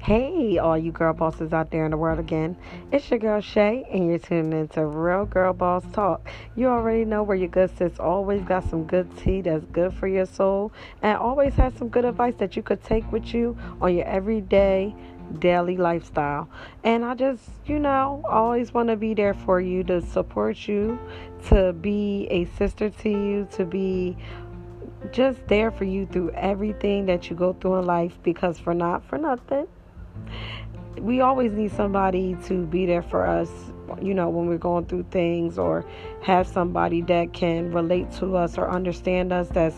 Hey, all you girl bosses out there in the world again. It's your girl Shay, and you're tuning into Real Girl Boss Talk. You already know where your good sis always got some good tea that's good for your soul, and always has some good advice that you could take with you on your everyday, daily lifestyle. And I just, you know, always want to be there for you to support you, to be a sister to you, to be just there for you through everything that you go through in life because for not for nothing we always need somebody to be there for us, you know, when we're going through things or have somebody that can relate to us or understand us that's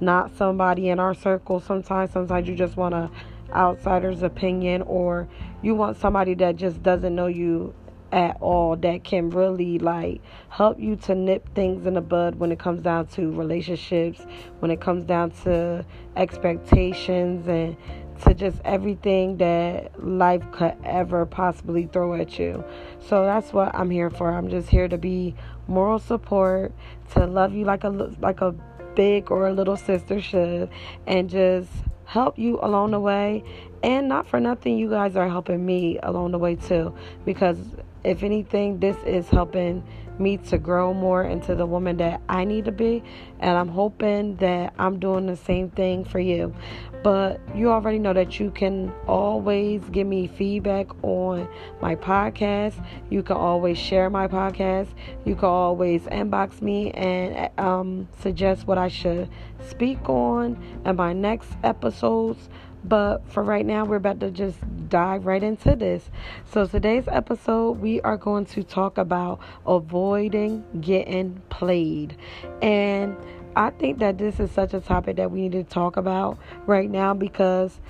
not somebody in our circle. Sometimes sometimes you just want a outsider's opinion or you want somebody that just doesn't know you at all that can really like help you to nip things in the bud when it comes down to relationships, when it comes down to expectations and to just everything that life could ever possibly throw at you. So that's what I'm here for. I'm just here to be moral support, to love you like a like a big or a little sister should and just help you along the way. And not for nothing, you guys are helping me along the way too because if anything, this is helping me to grow more into the woman that I need to be. And I'm hoping that I'm doing the same thing for you. But you already know that you can always give me feedback on my podcast. You can always share my podcast. You can always inbox me and um, suggest what I should speak on in my next episodes. But for right now, we're about to just dive right into this. So, today's episode, we are going to talk about avoiding getting played. And I think that this is such a topic that we need to talk about right now because,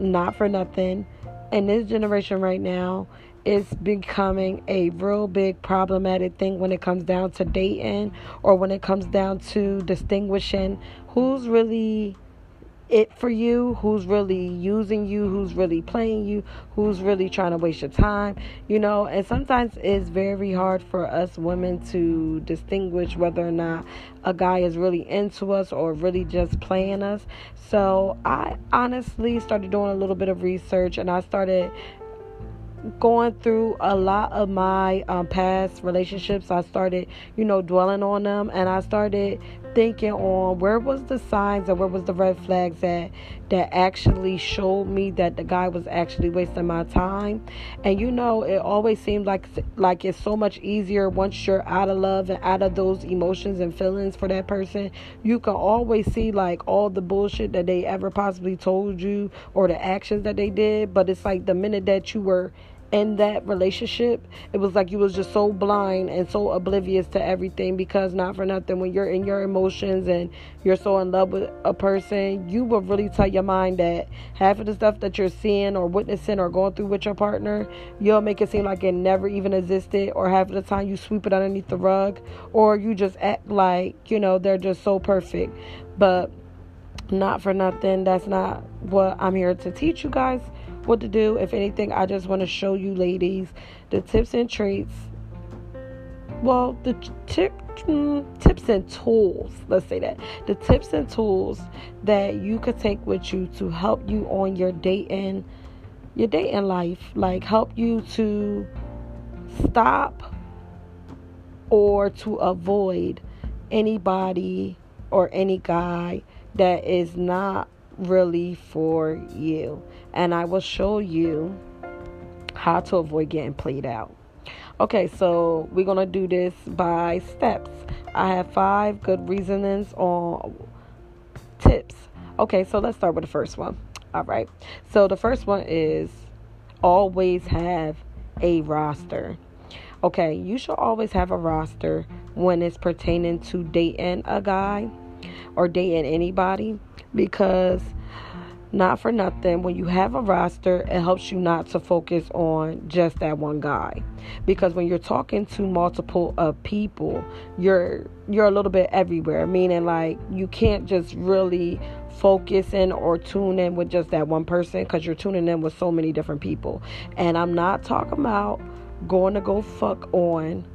not for nothing, in this generation right now, it's becoming a real big problematic thing when it comes down to dating or when it comes down to distinguishing who's really it for you, who's really using you, who's really playing you, who's really trying to waste your time, you know. And sometimes it's very hard for us women to distinguish whether or not a guy is really into us or really just playing us. So I honestly started doing a little bit of research and I started going through a lot of my um, past relationships i started you know dwelling on them and i started thinking on where was the signs and where was the red flags that that actually showed me that the guy was actually wasting my time. And you know it always seemed like like it's so much easier once you're out of love and out of those emotions and feelings for that person. You can always see like all the bullshit that they ever possibly told you or the actions that they did. But it's like the minute that you were in that relationship it was like you was just so blind and so oblivious to everything because not for nothing when you're in your emotions and you're so in love with a person you will really tell your mind that half of the stuff that you're seeing or witnessing or going through with your partner you'll make it seem like it never even existed or half of the time you sweep it underneath the rug or you just act like you know they're just so perfect. But not for nothing that's not what i'm here to teach you guys what to do. If anything, I just want to show you, ladies, the tips and traits. Well, the tip, mm, tips and tools, let's say that. The tips and tools that you could take with you to help you on your dating your dating life, like help you to stop or to avoid anybody or any guy that is not really for you. And I will show you how to avoid getting played out. Okay, so we're going to do this by steps. I have five good reasonings on tips. Okay, so let's start with the first one. All right. So the first one is always have a roster. Okay, you should always have a roster when it's pertaining to dating a guy or dating anybody because not for nothing when you have a roster it helps you not to focus on just that one guy. Because when you're talking to multiple of people you're you're a little bit everywhere. Meaning like you can't just really focus in or tune in with just that one person because you're tuning in with so many different people. And i'm not talking about going to go fuck on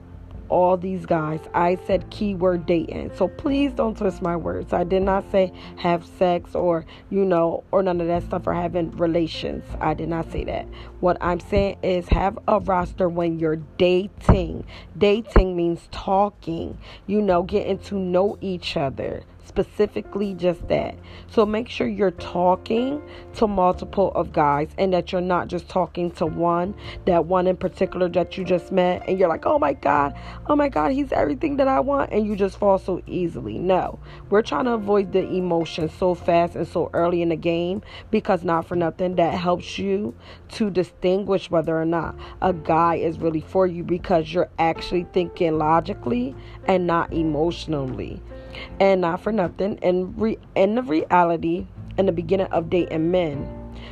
all these guys. I said keyword dating. So please don't twist my words. I did not say have sex or, you know, or none of that stuff or having relations. I did not say that. What I'm saying is have a roster when you're dating. Dating means talking, you know, getting to know each other specifically just that. So make sure you're talking to multiple of guys and that you're not just talking to one, that one in particular that you just met and you're like, "Oh my god, oh my god, he's everything that I want." And you just fall so easily. No. We're trying to avoid the emotion so fast and so early in the game because not for nothing that helps you to distinguish whether or not a guy is really for you because you're actually thinking logically and not emotionally. And not for nothing, in, re- in the reality, in the beginning of dating men,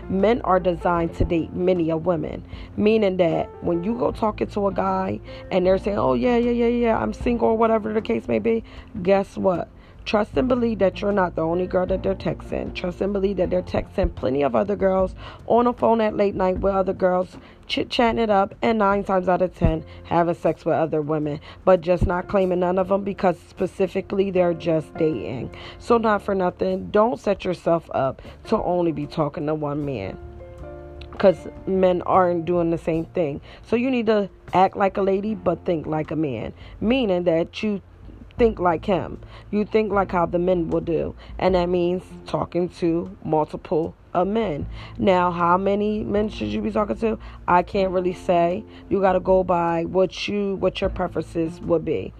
men are designed to date many a woman Meaning that when you go talking to a guy and they're saying, oh, yeah, yeah, yeah, yeah, I'm single or whatever the case may be, guess what? Trust and believe that you're not the only girl that they're texting. Trust and believe that they're texting plenty of other girls on the phone at late night with other girls, chit chatting it up, and nine times out of ten having sex with other women, but just not claiming none of them because specifically they're just dating. So, not for nothing, don't set yourself up to only be talking to one man because men aren't doing the same thing. So you need to act like a lady but think like a man, meaning that you think like him. You think like how the men will do. And that means talking to multiple of men. Now, how many men should you be talking to? I can't really say. You got to go by what you what your preferences would be,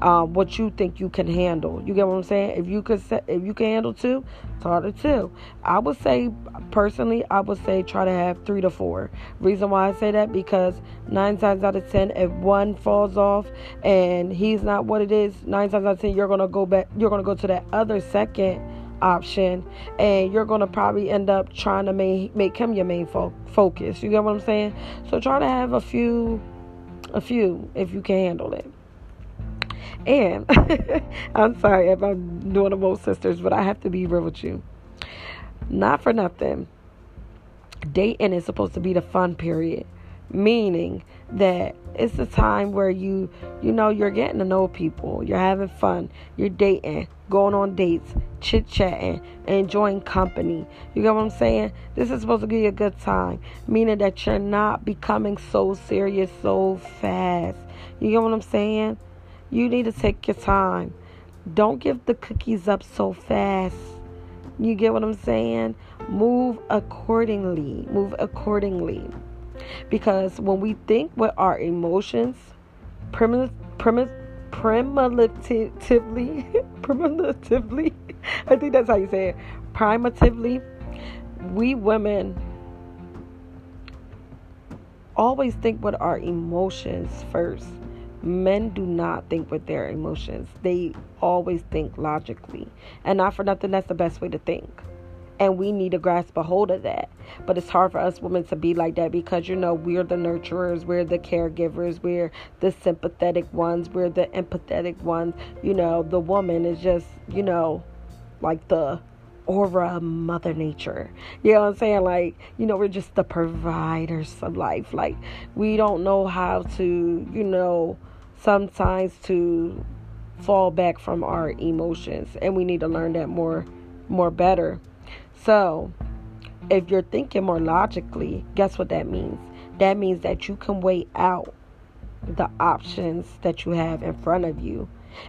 um, what you think you can handle. You get what I'm saying? If you could, if you can handle two, talk to two. I would say personally, I would say try to have three to four. Reason why I say that because nine times out of ten, if one falls off and he's not what it is, nine times out of ten, you're gonna go back. You're gonna go to that other second option and you're going to probably end up trying to make, make him your main fo- focus. You get what i'm saying? So try to have a few a few if you can handle it. And i'm sorry if i'm doing the most sisters but i have to be real with you. Not for nothing. Dating is supposed to be the fun period. Meaning that it's a time where you you know you're getting to know people you're having fun you're dating going on dates chit-chatting enjoying company. You get what i'm saying? This is supposed to be a good time meaning that you're not becoming so serious so fast. You get what i'm saying? You need to take your time. Don't give the cookies up so fast. You get what i'm saying? Move accordingly. Move accordingly because when we think with our emotions, primitive, primitive, primitively, primitively, I think that's how you say it, primitively, we women always think with our emotions first. Men do not think with their emotions. They always think logically. And not for nothing, that's the best way to think and we need to grasp a hold of that. But it's hard for us women to be like that because you know we're the nurturers, we're the caregivers, we're the sympathetic ones, we're the empathetic ones. You know, the woman is just, you know, like the aura mother nature. You know what I'm saying? Like, you know, we're just the providers of life. Like we don't know how to, you know, sometimes to fall back from our emotions and we need to learn that more more better so, if you're thinking more logically, guess what that means? That means that you can weigh out the options that you have in front of you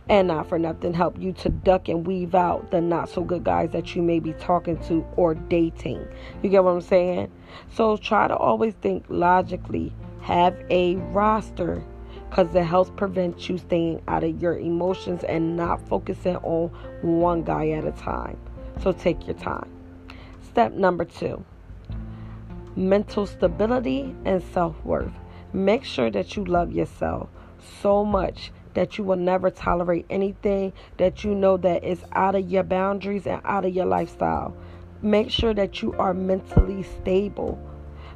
and not for nothing help you to duck and weave out the not so good guys that you may be talking to or dating. You get what I'm saying? So try to always think logically. Have a roster because it helps prevent you staying out of your emotions and not focusing on one guy at a time. So take your time. Step number two mental stability and self worth. Make sure that you love yourself so much that you will never tolerate anything that you know that is out of your boundaries and out of your lifestyle. Make sure that you are mentally stable.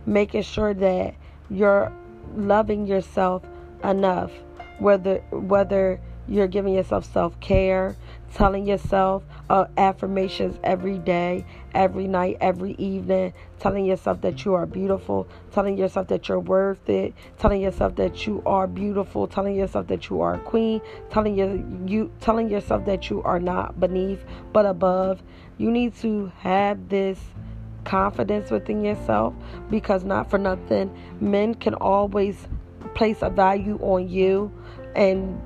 Making sure that you're loving yourself enough whether whether you're giving yourself self-care, telling yourself uh, affirmations every day, every night, every evening, telling yourself that you are beautiful, telling yourself that you're worth it, telling yourself that you are beautiful, telling yourself that you are a queen, telling you, you telling yourself that you are not beneath but above. You need to have this confidence within yourself because not for nothing men can always place a value on you and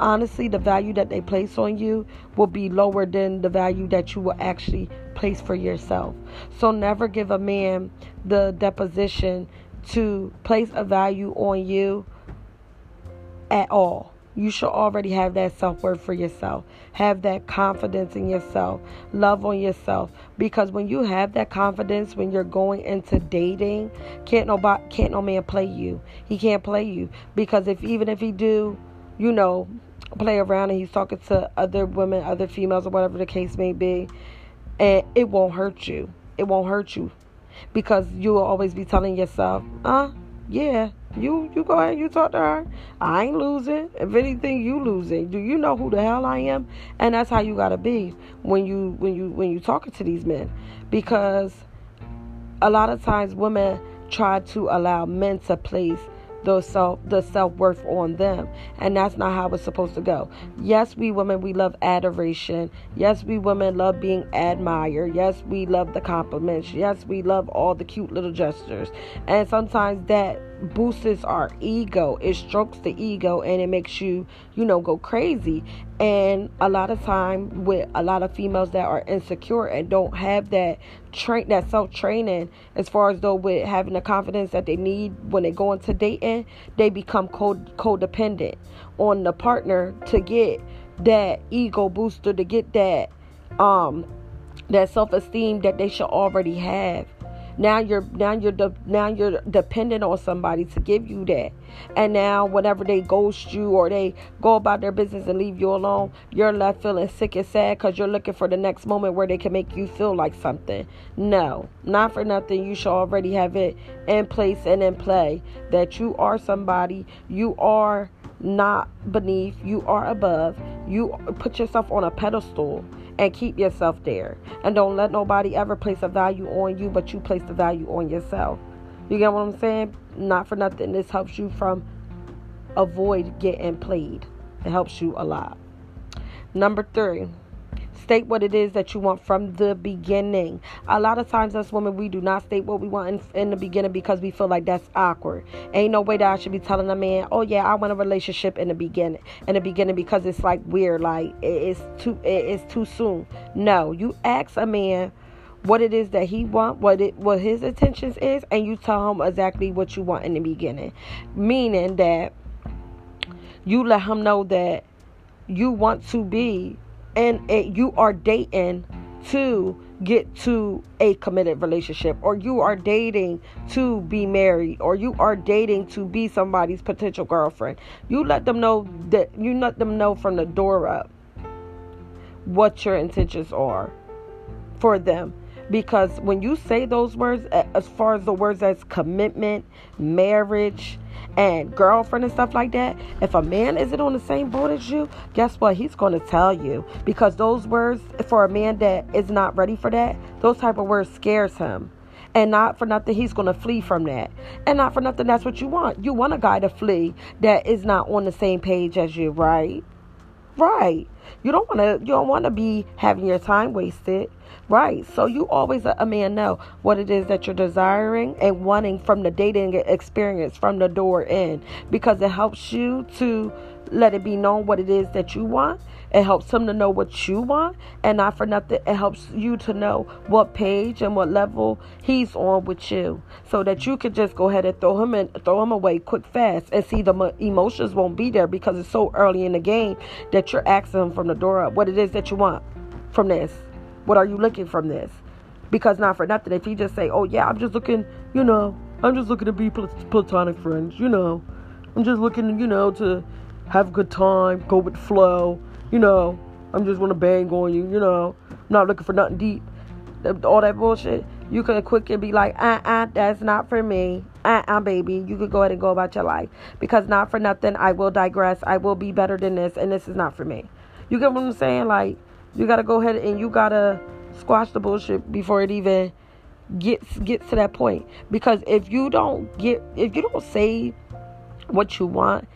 honestly the value that they place on you will be lower than the value that you will actually place for yourself so never give a man the deposition to place a value on you at all you should already have that self worth for yourself. Have that confidence in yourself. Love on yourself. Because when you have that confidence when you're going into dating, can't nobody can't no man play you. He can't play you. Because if even if he do, you know, play around and he's talking to other women, other females or whatever the case may be, and it won't hurt you. It won't hurt you. Because you'll always be telling yourself, uh, yeah, you you go ahead, you talk to her. I ain't losing. If anything, you losing. Do you know who the hell I am? And that's how you gotta be when you when you when you talking to these men, because a lot of times women try to allow men to place the self the self worth on them, and that's not how it's supposed to go. Yes, we women we love adoration. Yes, we women love being admired. Yes, we love the compliments. Yes, we love all the cute little gestures, and sometimes that boosts our ego. It strokes the ego and it makes you, you know, go crazy. And a lot of time with a lot of females that are insecure and don't have that train that self training as far as though with having the confidence that they need when they go into dating, they become co codependent on the partner to get that ego booster to get that um that self esteem that they should already have now you're now you're de- now you're dependent on somebody to give you that. And now whenever they ghost you or they go about their business and leave you alone, you're left feeling sick and sad because you're looking for the next moment where they can make you feel like something. No, not for nothing. You should already have it in place and in play that you are somebody. You are not beneath. You are above. You put yourself on a pedestal and keep yourself there. And don't let nobody ever place a value on you, but you place the value on yourself. You get what I'm saying? Not for nothing. This helps you from avoid getting played. It helps you a lot. Number three, state what it is that you want from the beginning. A lot of times, as women, we do not state what we want in, in, the beginning because we feel like that's awkward. Ain't no way that I should be telling a man, "Oh yeah, I want a relationship in the beginning." In the beginning, because it's like weird, like it's too it's too soon. No, you ask a man what it is that he want, what it what his intentions is, and you tell him exactly what you want in the beginning. Meaning that you let him know that you want to be and you are dating to get to a committed relationship or you are dating to be married or you are dating to be somebody's potential girlfriend you let them know that you let them know from the door up what your intentions are for them because when you say those words as far as the words as commitment marriage and girlfriend and stuff like that, if a man isn't on the same boat as you, guess what? He's going to tell you because those words for a man that is not ready for that, those type of words scares him. And not for nothing, he's going to flee from that. And not for nothing, that's what you want. You want a guy to flee that is not on the same page as you, right? Right. You don't want to. You don't want to be having your time wasted. Right. So you always a man know what it is that you're desiring and wanting from the dating experience from the door in because it helps you to let it be known what it is that you want. It helps him to know what you want, and not for nothing, it helps you to know what page and what level he's on with you, so that you could just go ahead and throw him in, throw him away quick, fast, and see the emotions won't be there because it's so early in the game that you're asking him from the door up what it is that you want from this. What are you looking from this? Because not for nothing, if you just say, "Oh yeah, I'm just looking," you know, I'm just looking to be platonic friends, you know, I'm just looking, you know, to have a good time, go with the flow, you know, I'm just want to bang on you, you know, I'm not looking for nothing deep, all that bullshit. You can quick and be like, uh uh, that's not for me. Uh uh, baby. You could go ahead and go about your life. Because not for nothing, I will digress. I will be better than this, and this is not for me. You get what I'm saying? Like, you gotta go ahead and you gotta squash the bullshit before it even gets gets to that point. Because if you don't get if you don't say what you want,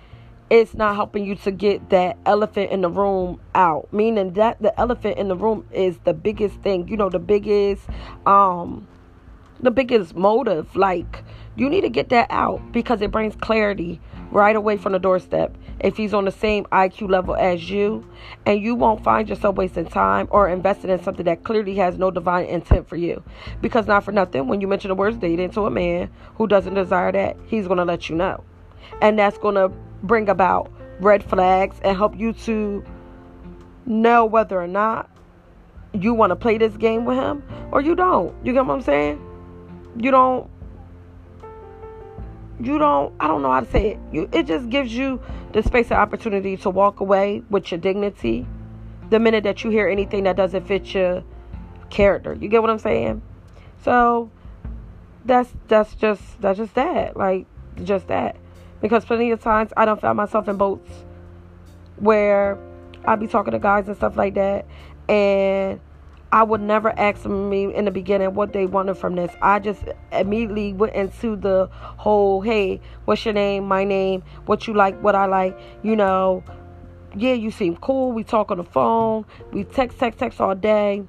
it's not helping you to get that elephant in the room out. Meaning that the elephant in the room is the biggest thing, you know, the biggest um the biggest motive. Like you need to get that out because it brings clarity right away from the doorstep. If he's on the same IQ level as you, and you won't find yourself wasting time or investing in something that clearly has no divine intent for you. Because, not for nothing, when you mention the words dating to a man who doesn't desire that, he's going to let you know. And that's going to bring about red flags and help you to know whether or not you want to play this game with him or you don't. You get what I'm saying? You don't you don't I don't know how to say it. You it just gives you the space and opportunity to walk away with your dignity the minute that you hear anything that doesn't fit your character. You get what I'm saying? So that's that's just that's just that. Like just that. Because plenty of times I don't find myself in boats where I be talking to guys and stuff like that and I would never ask me in the beginning what they wanted from this. I just immediately went into the whole, hey, what's your name? My name, what you like, what I like, you know. Yeah, you seem cool. We talk on the phone. We text, text, text all day.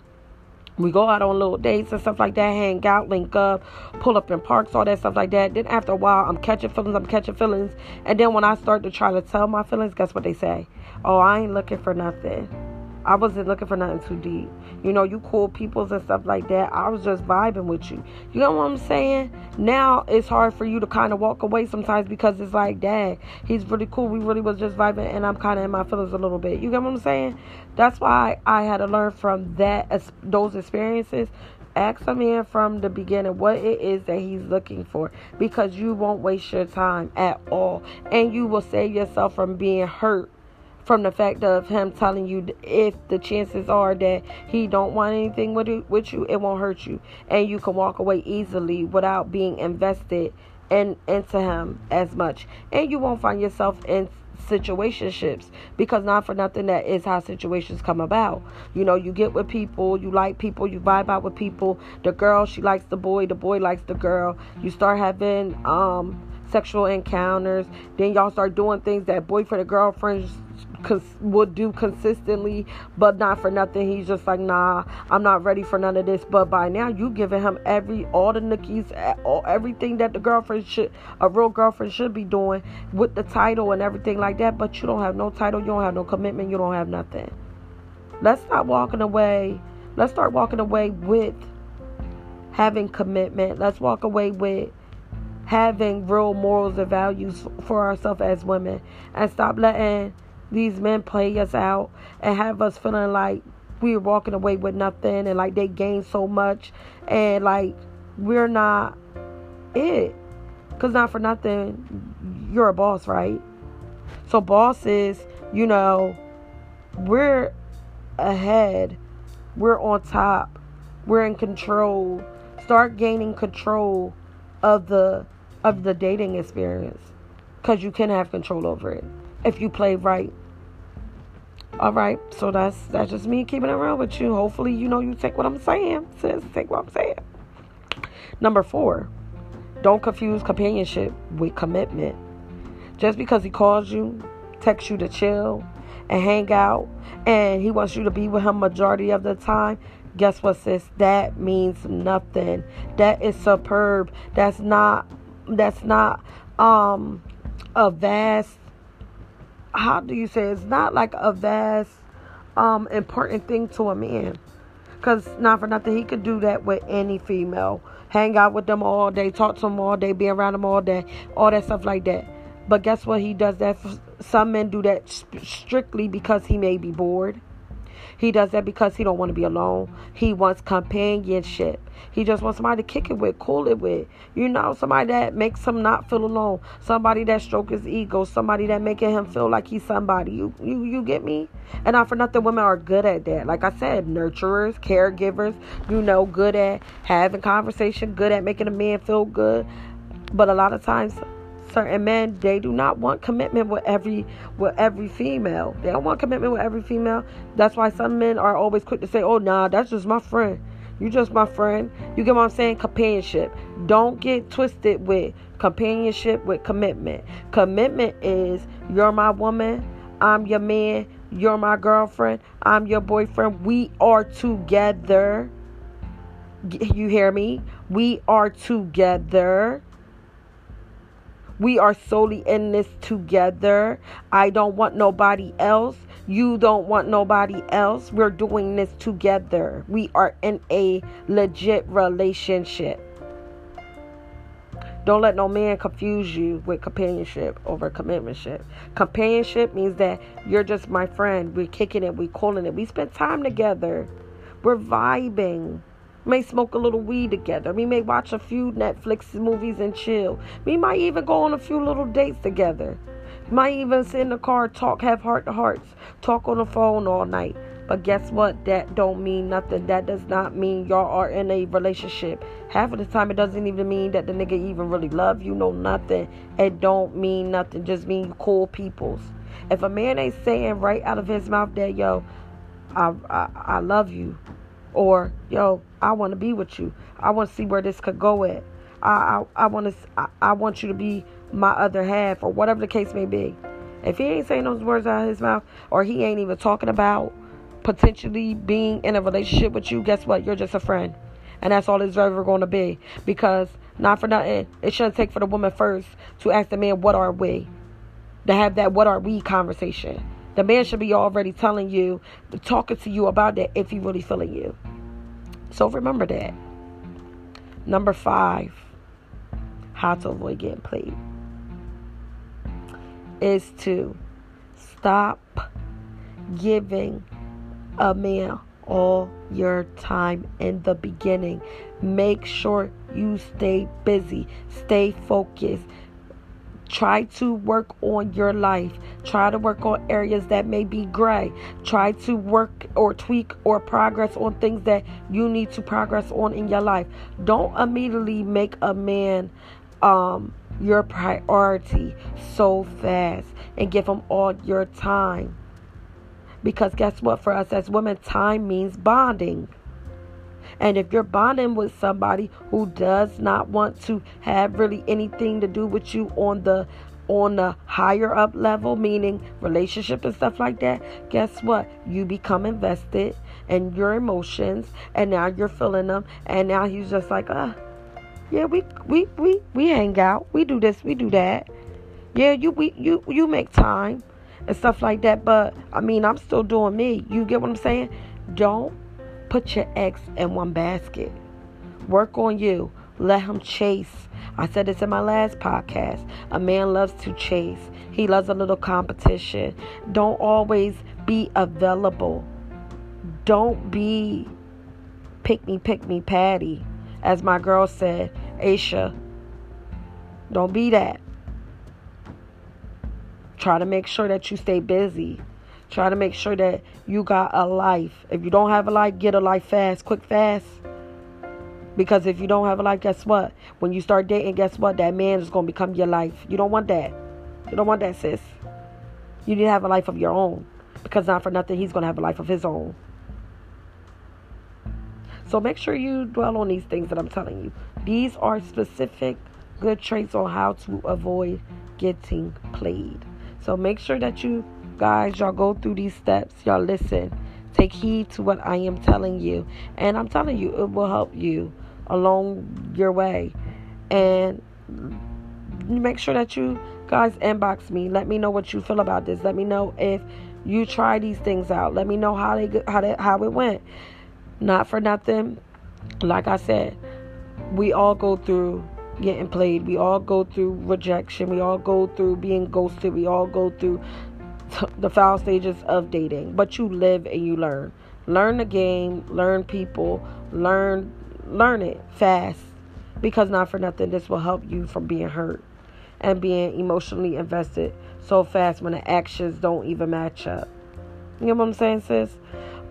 We go out on little dates and stuff like that, hang out, link up, pull up in parks, all that stuff like that. Then after a while, I'm catching feelings, I'm catching feelings. And then when I start to try to tell my feelings, guess what they say? Oh, I ain't looking for nothing. I wasn't looking for nothing too deep. You know, you cool peoples and stuff like that. I was just vibing with you. You know what I'm saying? Now it's hard for you to kind of walk away sometimes because it's like, dang, he's really cool. We really was just vibing, and I'm kind of in my feelings a little bit. You get what I'm saying? That's why I had to learn from that, those experiences. Ask a man from the beginning what it is that he's looking for because you won't waste your time at all, and you will save yourself from being hurt from the fact of him telling you if the chances are that he don't want anything with you, with you, it won't hurt you, and you can walk away easily without being invested in into him as much, and you won't find yourself in situationships because not for nothing that is how situations come about. You know you get with people you like people you vibe out with people. The girl she likes the boy the boy likes the girl. You start having um sexual encounters. Then y'all start doing things that boyfriend and girlfriends cons- would do consistently, but not for nothing. He's just like, nah, I'm not ready for none of this. But by now, you giving him every all the nookies, eh, all everything that the girlfriend should, a real girlfriend should be doing with the title and everything like that. But you don't have no title, you don't have no commitment, you don't have nothing. Let's stop walking away. Let's start walking away with having commitment. Let's walk away with having real morals and values for ourselves as women and stop letting these men play us out and have us feeling like we're walking away with nothing and like they gain so much and like we're not it. Because not for nothing, you're a boss, right? So, bosses, you know, we're ahead, we're on top, we're in control. Start gaining control of the of the dating experience because you can have control over it if you play right all right, so that's that's just me keeping it real with you. Hopefully, you know you take what I'm saying. Sis, take what I'm saying. Number four, don't confuse companionship with commitment. Just because he calls you, texts you to chill and hang out, and he wants you to be with him majority of the time, guess what, sis? That means nothing. That is superb. That's not. That's not um a vast how do you say it's not like a vast um important thing to a man. Because not for nothing he could do that with any female. Hang out with them all day talk to them all day be around them all day all that stuff like that. But guess what he does that some men do that strictly because he may be bored he does that because he don't want to be alone. He wants companionship. He just wants somebody to kick it with, cool it with. You know, somebody that makes him not feel alone. Somebody that stroke his ego. Somebody that making him feel like he's somebody. You you you get me? And not for nothing, women are good at that. Like I said, nurturers, caregivers. You know, good at having conversation, good at making a man feel good. But a lot of times, certain men they do not want commitment with every with every female. They don't want commitment with every female. That's why some men are always quick to say, "Oh, nah, that's just my friend." You just my friend. You get what I'm saying? Companionship. Don't get twisted with companionship with commitment. Commitment is you're my woman, I'm your man, you're my girlfriend, I'm your boyfriend. We are together. You hear me? We are together. We are solely in this together. I don't want nobody else. You don't want nobody else. We're doing this together. We are in a legit relationship. Don't let no man confuse you with companionship over commitmentship. Companionship means that you're just my friend. We're kicking it, we're calling it. We spend time together. We're vibing. May smoke a little weed together. We may watch a few Netflix movies and chill. We might even go on a few little dates together. Might even sit in the car, talk, have heart to hearts, talk on the phone all night. But guess what? That don't mean nothing. That does not mean y'all are in a relationship. Half of the time, it doesn't even mean that the nigga even really love you. No, nothing. It don't mean nothing. Just mean you cool peoples. If a man ain't saying right out of his mouth that yo, I I, I love you, or yo, I want to be with you. I want to see where this could go at. I I, I want to I, I want you to be my other half, or whatever the case may be. If he ain't saying those words out of his mouth, or he ain't even talking about potentially being in a relationship with you, guess what? You're just a friend. And that's all it's ever going to be. Because, not for nothing, it shouldn't take for the woman first to ask the man, What are we? To have that what are we conversation. The man should be already telling you, talking to you about that if he really feeling you. So remember that. Number five, how to avoid getting played is to stop giving a man all your time in the beginning. Make sure you stay busy, stay focused. Try to work on your life. Try to work on areas that may be gray. Try to work or tweak or progress on things that you need to progress on in your life. Don't immediately make a man um, your priority so fast and give him all your time because guess what? For us as women, time means bonding. And if you're bonding with somebody who does not want to have really anything to do with you on the on the higher up level, meaning relationship and stuff like that, guess what? You become invested in your emotions and now you're feeling them and now he's just like, uh, yeah, we we we we hang out. We do this, we do that. Yeah, you we you you make time and stuff like that. But I mean, I'm still doing me. You get what I'm saying? Don't put your eggs in one basket. Work on you. Let him chase. I said this in my last podcast. A man loves to chase. He loves a little competition. Don't always be available. Don't be pick me, pick me, Patty. As my girl said, Aisha. Don't be that. Try to make sure that you stay busy. Try to make sure that you got a life. If you don't have a life, get a life fast, quick, fast. Because if you don't have a life, guess what? When you start dating, guess what? That man is going to become your life. You don't want that. You don't want that, sis. You need to have a life of your own. Because not for nothing, he's going to have a life of his own. So make sure you dwell on these things that I'm telling you. These are specific good traits on how to avoid getting played. So make sure that you guys, y'all go through these steps. Y'all listen. Take heed to what I am telling you. And I'm telling you, it will help you along your way. And make sure that you guys inbox me. Let me know what you feel about this. Let me know if you try these things out. Let me know how they how they, how it went. Not for nothing. Like I said, we all go through getting played. We all go through rejection. We all go through being ghosted. We all go through the foul stages of dating. But you live and you learn. Learn the game, learn people, learn learn it fast. Because not for nothing, this will help you from being hurt and being emotionally invested so fast when the actions don't even match up. You know what I'm saying, sis?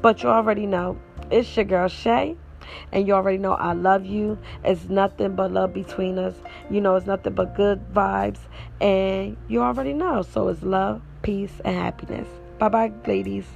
But you already know. It's your girl Shay And you already know I love you. It's nothing but love between us. You know, it's nothing but good vibes. And you already know. So it's love, peace, and happiness. Bye bye, ladies.